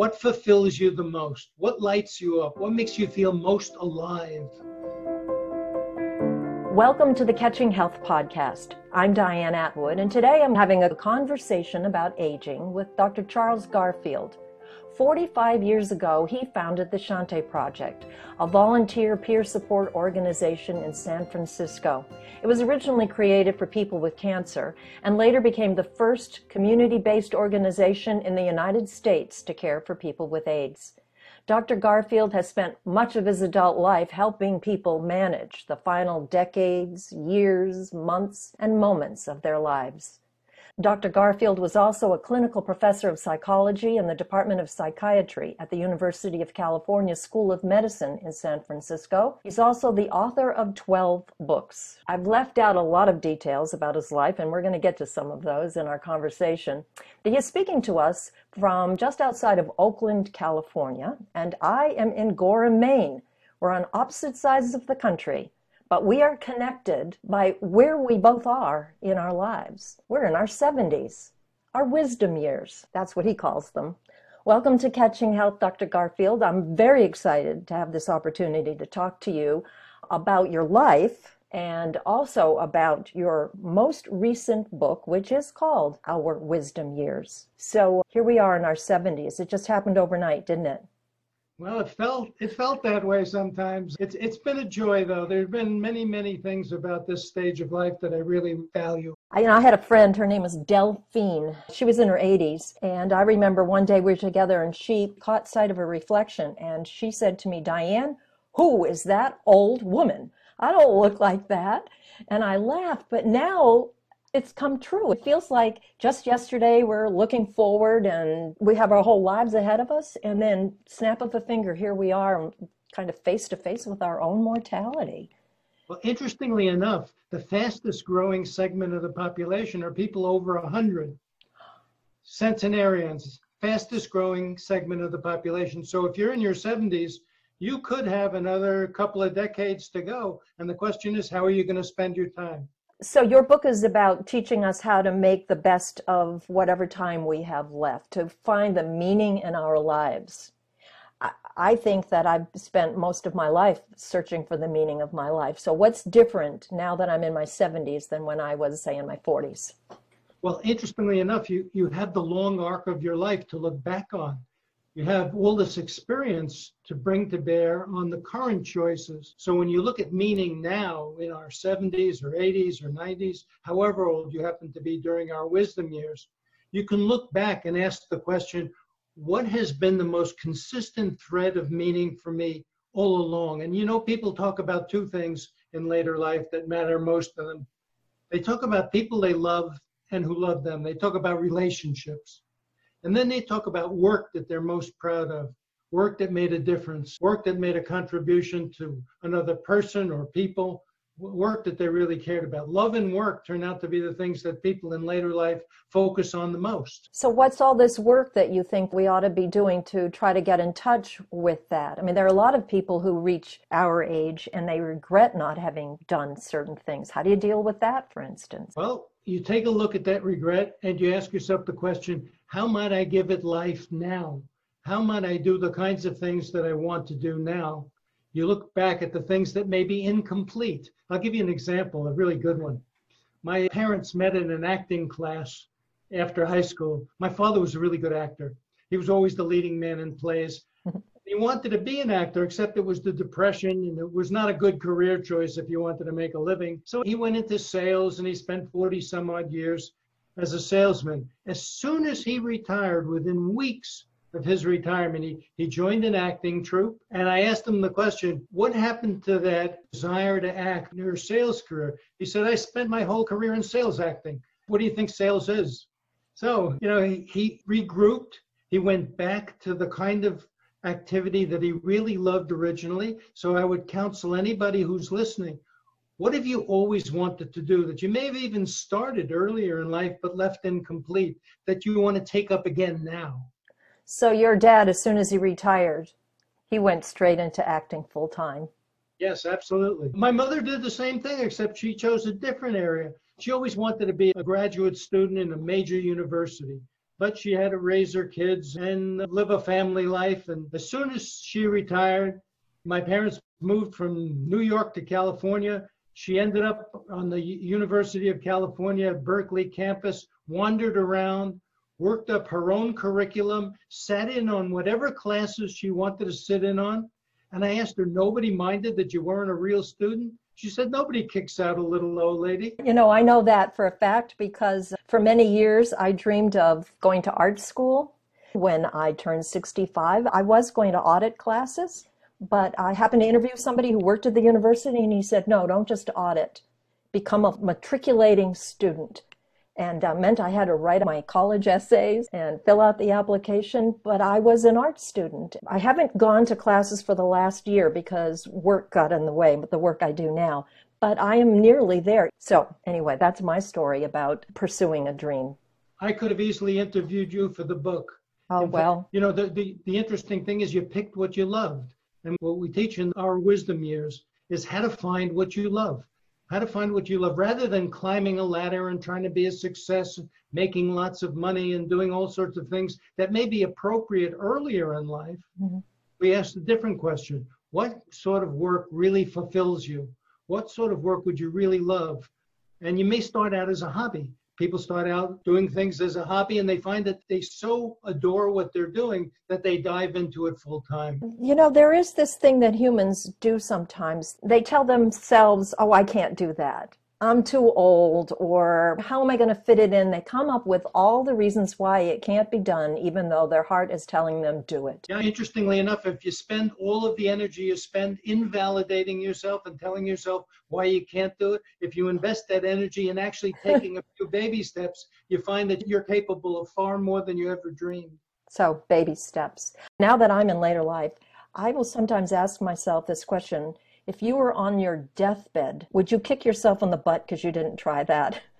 What fulfills you the most? What lights you up? What makes you feel most alive? Welcome to the Catching Health Podcast. I'm Diane Atwood, and today I'm having a conversation about aging with Dr. Charles Garfield. 45 years ago, he founded the Shanti Project, a volunteer peer support organization in San Francisco. It was originally created for people with cancer and later became the first community based organization in the United States to care for people with AIDS. Dr. Garfield has spent much of his adult life helping people manage the final decades, years, months, and moments of their lives. Dr. Garfield was also a clinical professor of psychology in the Department of Psychiatry at the University of California School of Medicine in San Francisco. He's also the author of 12 books. I've left out a lot of details about his life, and we're going to get to some of those in our conversation. He is speaking to us from just outside of Oakland, California, and I am in Gorham, Maine. We're on opposite sides of the country but we are connected by where we both are in our lives. We're in our 70s, our wisdom years. That's what he calls them. Welcome to Catching Health, Dr. Garfield. I'm very excited to have this opportunity to talk to you about your life and also about your most recent book, which is called Our Wisdom Years. So here we are in our 70s. It just happened overnight, didn't it? Well, it felt it felt that way sometimes. It's it's been a joy though. There've been many many things about this stage of life that I really value. I, you know, I had a friend. Her name was Delphine. She was in her 80s, and I remember one day we were together, and she caught sight of a reflection, and she said to me, "Diane, who is that old woman? I don't look like that." And I laughed, but now it's come true. It feels like just yesterday we're looking forward and we have our whole lives ahead of us, and then snap of a finger, here we are, kind of face to face with our own mortality. Well, interestingly enough, the fastest growing segment of the population are people over 100. Centenarians, fastest growing segment of the population. So if you're in your 70s, you could have another couple of decades to go. And the question is, how are you going to spend your time? So your book is about teaching us how to make the best of whatever time we have left to find the meaning in our lives I think that I've spent most of my life searching for the meaning of my life. So, what's different now that I'm in my 70s than when I was, say, in my 40s? Well, interestingly enough, you, you have the long arc of your life to look back on you have all this experience to bring to bear on the current choices. So when you look at meaning now in our 70s or 80s or 90s, however old you happen to be during our wisdom years, you can look back and ask the question, what has been the most consistent thread of meaning for me all along? And you know, people talk about two things in later life that matter most to them. They talk about people they love and who love them. They talk about relationships. And then they talk about work that they're most proud of, work that made a difference, work that made a contribution to another person or people, work that they really cared about. Love and work turn out to be the things that people in later life focus on the most. So, what's all this work that you think we ought to be doing to try to get in touch with that? I mean, there are a lot of people who reach our age and they regret not having done certain things. How do you deal with that, for instance? Well, you take a look at that regret and you ask yourself the question how might I give it life now? How might I do the kinds of things that I want to do now? You look back at the things that may be incomplete. I'll give you an example, a really good one. My parents met in an acting class after high school. My father was a really good actor. He was always the leading man in plays. he wanted to be an actor, except it was the depression and it was not a good career choice if you wanted to make a living. So he went into sales and he spent 40 some odd years as a salesman. As soon as he retired, within weeks of his retirement, he, he joined an acting troupe. And I asked him the question, what happened to that desire to act in your sales career? He said, I spent my whole career in sales acting. What do you think sales is? So, you know, he, he regrouped. He went back to the kind of activity that he really loved originally. So I would counsel anybody who's listening what have you always wanted to do that you may have even started earlier in life but left incomplete that you want to take up again now? So, your dad, as soon as he retired, he went straight into acting full time. Yes, absolutely. My mother did the same thing, except she chose a different area. She always wanted to be a graduate student in a major university. but she had to raise her kids and live a family life. And as soon as she retired, my parents moved from New York to California. She ended up on the University of California Berkeley campus, wandered around, worked up her own curriculum, sat in on whatever classes she wanted to sit in on. And I asked her, nobody minded that you weren't a real student? She said, nobody kicks out a little old lady. You know, I know that for a fact because for many years I dreamed of going to art school. When I turned 65, I was going to audit classes, but I happened to interview somebody who worked at the university and he said, no, don't just audit, become a matriculating student and uh, meant I had to write my college essays and fill out the application. But I was an art student. I haven't gone to classes for the last year because work got in the way but the work I do now. But I am nearly there. So, anyway, that's my story about pursuing a dream. I could have easily interviewed you for the book. Oh, well. You know, the, the, the interesting thing is you picked what you loved. And what we teach in our wisdom years is how to find what you love how to find what you love rather than climbing a ladder and trying to be a success, making lots of money and doing all sorts of things that may be appropriate earlier in life. Mm-hmm. We ask a different question What sort of work really fulfills you? What sort of work would you really love? And you may start out as a hobby people start out doing things as a hobby and they find that they so adore what they're doing that they dive into it full time. You know, there is this thing that humans do sometimes. They tell themselves, oh, I can't do that. I'm too old, or how am I going to fit it in? They come up with all the reasons why it can't be done, even though their heart is telling them do it. Yeah, interestingly enough, if you spend all of the energy you spend invalidating yourself and telling yourself why you can't do it, if you invest that energy in actually taking a few baby steps, you find that you're capable of far more than you ever dreamed. So, baby steps. Now that I'm in later life, I will sometimes ask myself this question if you were on your deathbed, would you kick yourself in the butt because you didn't try that?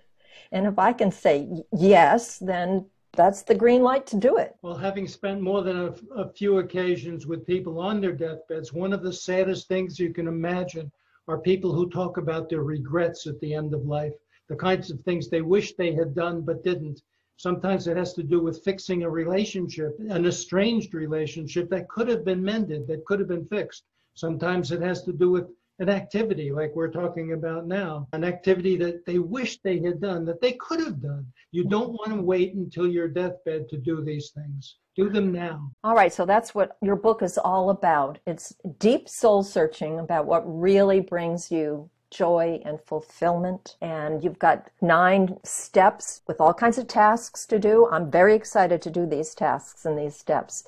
And if I can say yes, then that's the green light to do it. Well, having spent more than a, a, few occasions with people on their deathbeds, one of the saddest things you can imagine are people who talk about their regrets at the end of life, the kinds of things they wish they had done but didn't. Sometimes it has to do with fixing a relationship, an estranged relationship that could have been mended, that could have been fixed. Sometimes it has to do with an activity like we're talking about now, an activity that they wish they had done, that they could have done. You don't want to wait until your deathbed to do these things. Do them now. All right, so that's what your book is all about. It's deep soul searching about what really brings you joy and fulfillment. And you've got nine steps with all kinds of tasks to do. I'm very excited to do these tasks and these steps.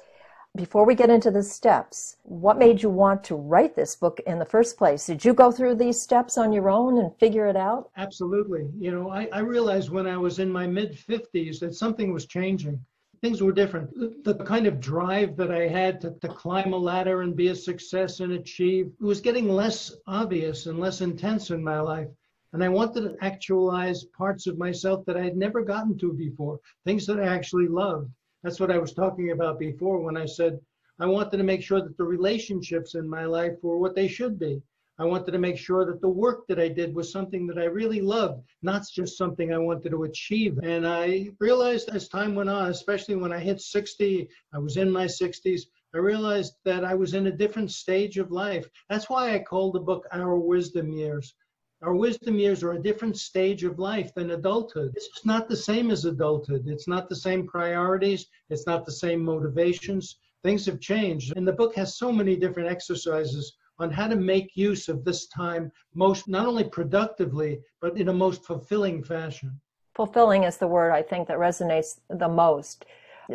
Before we get into the steps, what made you want to write this book in the first place? Did you go through these steps on your own and figure it out? Absolutely. You know, I, I realized when I was in my mid 50s that something was changing. Things were different. The, kind of drive that I had to, to climb a ladder and be a success and achieve was getting less obvious and less intense in my life. And I wanted to actualize parts of myself that I had never gotten to before, things that I actually loved. That's what I was talking about before when I said I wanted to make sure that the relationships in my life were what they should be. I wanted to make sure that the work that I did was something that I really loved, not just something I wanted to achieve. And I realized as time went on, especially when I hit 60, I was in my 60s, I realized that I was in a different stage of life. That's why I called the book Our Wisdom Years. Our wisdom years are a different stage of life than adulthood. It's not the same as adulthood. It's not the same priorities. It's not the same motivations. Things have changed. And the book has so many different exercises on how to make use of this time most not only productively, but in a most fulfilling fashion. Fulfilling is the word I think that resonates the most.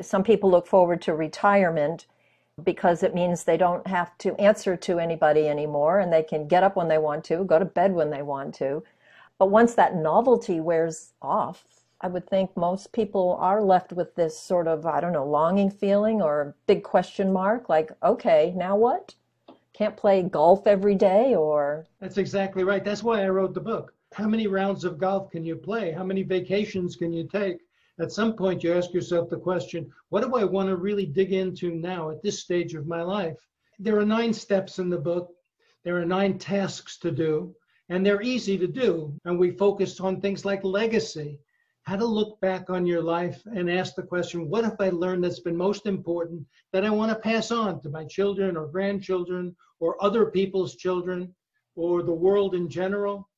Some people look forward to retirement because it means they don't have to answer to anybody anymore and they can get up when they want to, go to bed when they want to. But once that novelty wears off, I would think most people are left with this sort of, I don't know, longing feeling or big question mark like, okay, now what? Can't play golf every day or. That's exactly right. That's why I wrote the book. How many rounds of golf can you play? How many vacations can you take? At some point you ask yourself the question, what do I want to really dig into now at this stage of my life? There are nine steps in the book. There are nine tasks to do, and they're easy to do. And we focused on things like legacy. how to look back on your life and ask the question, what have I learned that's been most important that I want to pass on to my children or grandchildren or other people's children or the world in general?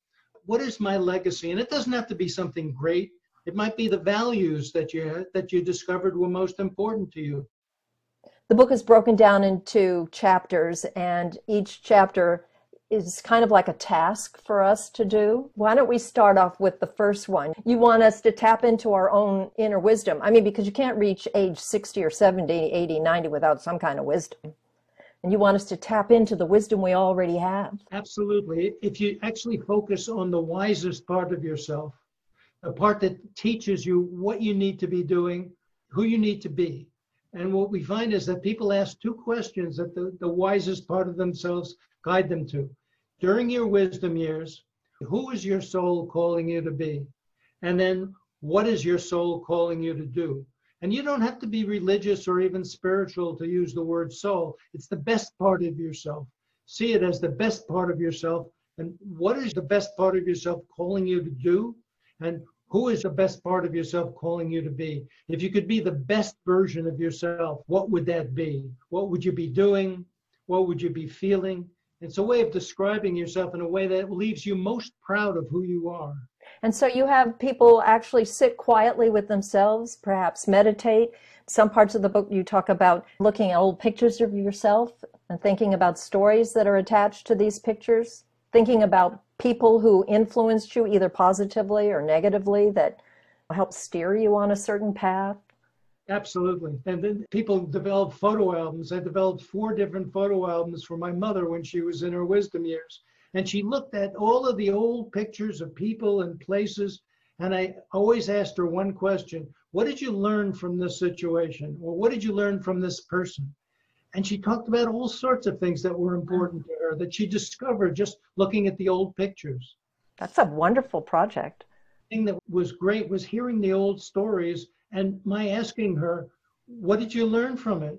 What is my legacy? And it doesn't have to be something great. It might be the values that you that you discovered were most important to you. The book is broken down into chapters and each chapter is kind of like a task for us to do. Why don't we start off with the first one? You want us to tap into our own inner wisdom. I mean, because you can't reach age 60 or 70, 80, 90 without some kind of wisdom. And you want us to tap into the wisdom we already have. Absolutely. If you actually focus on the wisest part of yourself, the part that teaches you what you need to be doing, who you need to be. And what we find is that people ask two questions that the, the wisest part of themselves guide them to during your wisdom years, who is your soul calling you to be? And then what is your soul calling you to do? And you don't have to be religious or even spiritual to use the word soul. It's the best part of yourself. See it as the best part of yourself. And what is the best part of yourself calling you to do? And who is the best part of yourself calling you to be? If you could be the best version of yourself, what would that be? What would you be doing? What would you be feeling? It's a way of describing yourself in a way that leaves you most proud of who you are. And so you have people actually sit quietly with themselves, perhaps meditate. Some parts of the book you talk about looking at old pictures of yourself and thinking about stories that are attached to these pictures, thinking about people who influenced you either positively or negatively that help steer you on a certain path. Absolutely. And then people develop photo albums. I developed four different photo albums for my mother when she was in her wisdom years. And she looked at all of the old pictures of people and places. And I always asked her one question What did you learn from this situation? Or what did you learn from this person? And she talked about all sorts of things that were important to her that she discovered just looking at the old pictures. That's a wonderful project. The thing that was great was hearing the old stories and my asking her, what did you learn from it?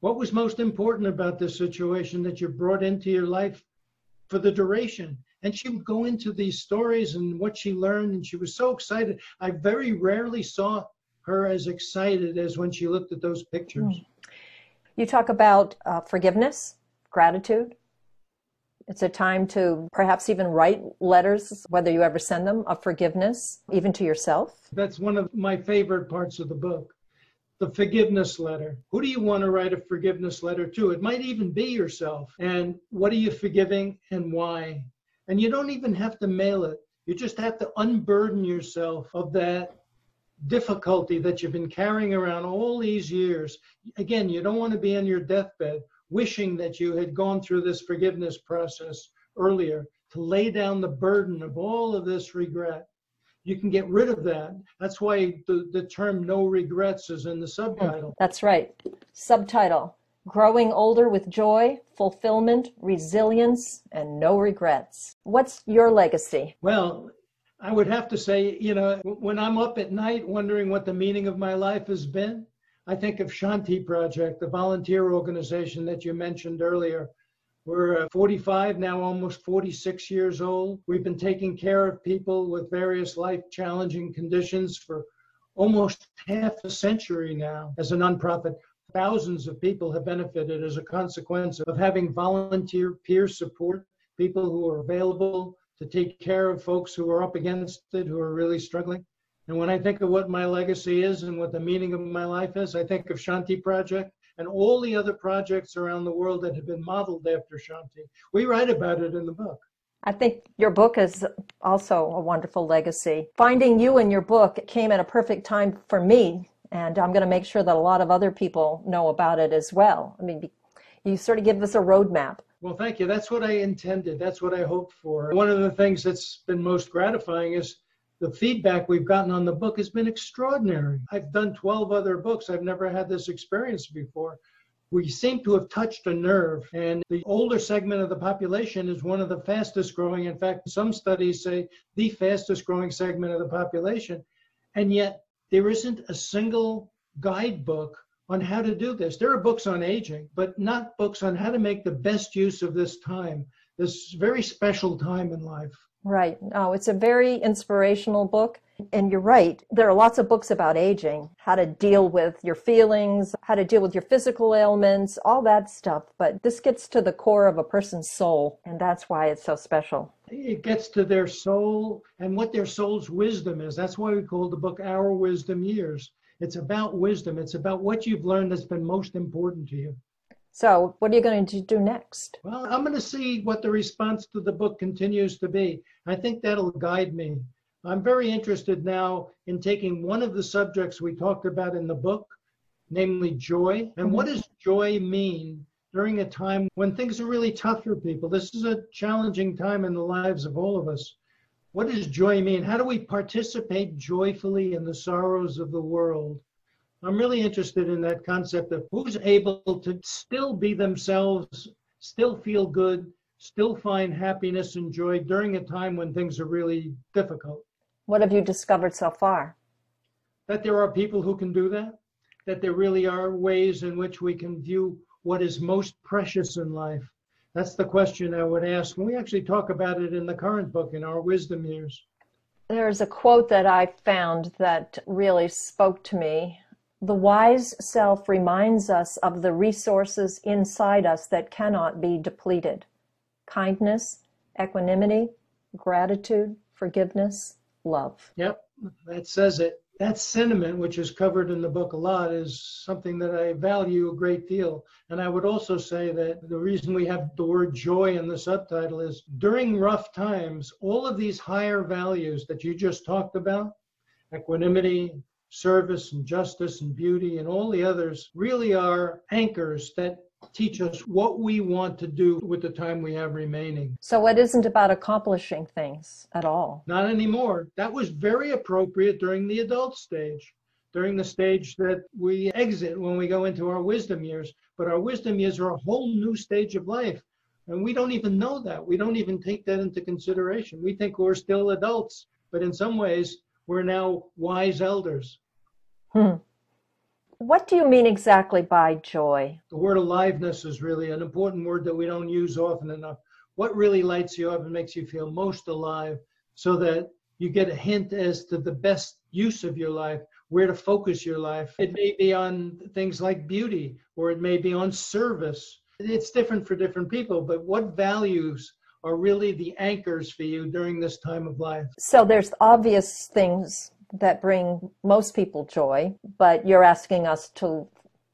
What was most important about this situation that you brought into your life for the duration? And she would go into these stories and what she learned, and she was so excited. I very rarely saw her as excited as when she looked at those pictures. You talk about uh, forgiveness, gratitude. It's a time to perhaps even write letters, whether you ever send them, of forgiveness, even to yourself. That's one of my favorite parts of the book. The forgiveness letter. Who do you want to write a forgiveness letter to? It might even be yourself. And what are you forgiving and why? And you don't even have to mail it. You just have to unburden yourself of that difficulty that you've been carrying around all these years. Again, you don't want to be on your deathbed wishing that you had gone through this forgiveness process earlier to lay down the burden of all of this regret. You can get rid of that. That's why the, the term no regrets is in the subtitle. That's right. Subtitle Growing Older with Joy, Fulfillment, Resilience, and No Regrets. What's your legacy? Well, I would have to say, you know, when I'm up at night wondering what the meaning of my life has been, I think of Shanti Project, the volunteer organization that you mentioned earlier. We're uh, 45, now almost 46 years old. We've been taking care of people with various life challenging conditions for almost half a century now as a nonprofit. Thousands of people have benefited as a consequence of having volunteer peer support, people who are available to take care of folks who are up against it, who are really struggling. And when I think of what my legacy is and what the meaning of my life is, I think of Shanti Project and all the other projects around the world that have been modeled after Shanti. We write about it in the book. I think your book is also a wonderful legacy. Finding you in your book came at a perfect time for me, and I'm going to make sure that a lot of other people know about it as well. I mean, you sort of give us a roadmap. Well, thank you. That's what I intended. That's what I hoped for. One of the things that's been most gratifying is the feedback we've gotten on the book has been extraordinary. I've done 12 other books. I've never had this experience before. We seem to have touched a nerve, and the older segment of the population is one of the fastest growing. In fact, some studies say the fastest growing segment of the population. And yet, there isn't a single guidebook on how to do this. There are books on aging, but not books on how to make the best use of this time, this very special time in life. Right. Oh, it's a very inspirational book. And you're right, there are lots of books about aging, how to deal with your feelings, how to deal with your physical ailments, all that stuff. But this gets to the core of a person's soul, and that's why it's so special. It gets to their soul and what their soul's wisdom is. That's why we call the book Our Wisdom Years. It's about wisdom, it's about what you've learned that's been most important to you. So, what are you going to do next? Well, I'm going to see what the response to the book continues to be. I think that'll guide me. I'm very interested now in taking one of the subjects we talked about in the book, namely joy. And what mm-hmm. does joy mean during a time when things are really tough for people? This is a challenging time in the lives of all of us. What does joy mean? How do we participate joyfully in the sorrows of the world? I'm really interested in that concept of who's able to still be themselves, still feel good, still find happiness and joy during a time when things are really difficult. What have you discovered so far? That there are people who can do that, that there really are ways in which we can view what is most precious in life. That's the question I would ask. And we actually talk about it in the current book, in our wisdom years. There's a quote that I found that really spoke to me the wise self reminds us of the resources inside us that cannot be depleted kindness, equanimity, gratitude, forgiveness, love. Yep, that says it. That sentiment, which is covered in the book a lot, is something that I value a great deal. And I would also say that the reason we have the word joy in the subtitle is during rough times, all of these higher values that you just talked about equanimity, service and justice and beauty and all the others really are anchors that teach us what we want to do with the time we have remaining. So it isn't about accomplishing things at all. Not anymore. That was very appropriate during the adult stage, during the stage that we exit when we go into our wisdom years. But our wisdom years are a whole new stage of life. And we don't even know that. We don't even take that into consideration. We think we're still adults, but in some ways, we're now wise elders. Hmm. What do you mean exactly by joy? The word aliveness is really an important word that we don't use often enough. What really lights you up and makes you feel most alive so that you get a hint as to the best use of your life, where to focus your life. It may be on things like beauty or it may be on service. It's different for different people, but what values are really the anchors for you during this time of life? So there's obvious things that bring most people joy, but you're asking us to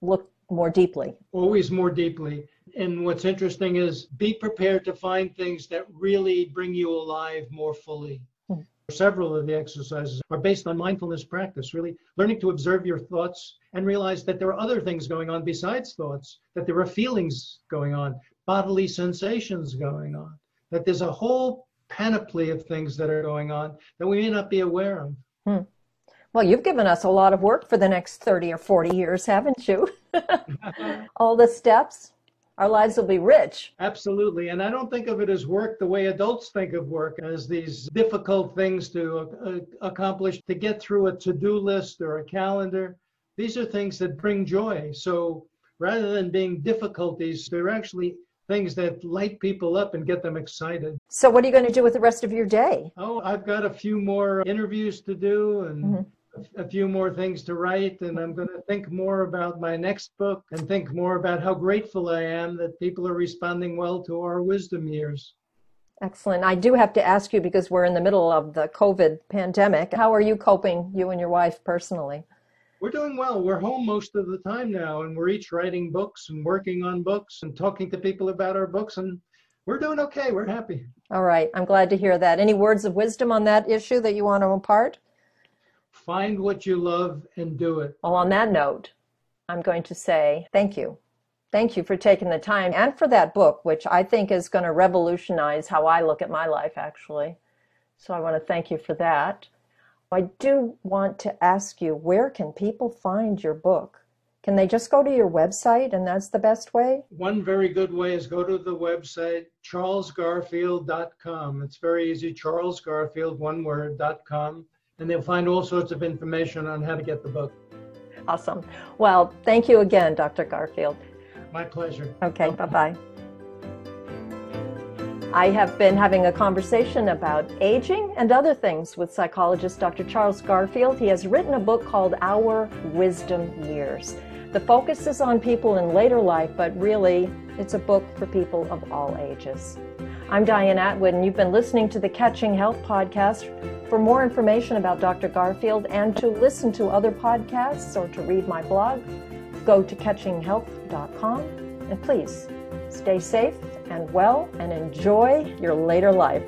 look more deeply. Always more deeply. And what's interesting is be prepared to find things that really bring you alive more fully. Hmm. Several of the exercises are based on mindfulness practice, really learning to observe your thoughts and realize that there are other things going on besides thoughts, that there are feelings going on, bodily sensations going on, that there's a whole panoply of things that are going on that we may not be aware of. Hmm. Well, you've given us a lot of work for the next 30 or 40 years, haven't you? All the steps. Our lives will be rich. Absolutely. And I don't think of it as work the way adults think of work as these difficult things to uh, accomplish, to get through a to do list or a calendar. These are things that bring joy. So rather than being difficulties, they're actually things that light people up and get them excited. So, what are you going to do with the rest of your day? Oh, I've got a few more interviews to do and mm-hmm. a few more things to write, and I'm going to think more about my next book and think more about how grateful I am that people are responding well to our wisdom years. Excellent. I do have to ask you because we're in the middle of the COVID pandemic. How are you coping, you and your wife personally? We're doing well. We're home most of the time now, and we're each writing books and working on books and talking to people about our books, and we're doing okay. We're happy. All right. I'm glad to hear that. Any words of wisdom on that issue that you want to impart? Find what you love and do it. Well, on that note, I'm going to say thank you. Thank you for taking the time and for that book, which I think is going to revolutionize how I look at my life, actually. So I want to thank you for that. I do want to ask you where can people find your book? Can they just go to your website and that's the best way? One very good way is go to the website charlesgarfield.com. It's very easy, charlesgarfield, one word.com, and they'll find all sorts of information on how to get the book. Awesome. Well, thank you again, Dr. Garfield. My pleasure. Okay, bye bye. I have been having a conversation about aging and other things with psychologist Dr. Charles Garfield. He has written a book called Our Wisdom Years. The focus is on people in later life, but really, it's a book for people of all ages. I'm Diane Atwood, and you've been listening to the Catching Health podcast. For more information about Dr. Garfield and to listen to other podcasts or to read my blog, go to catchinghealth.com. And please stay safe and well and enjoy your later life.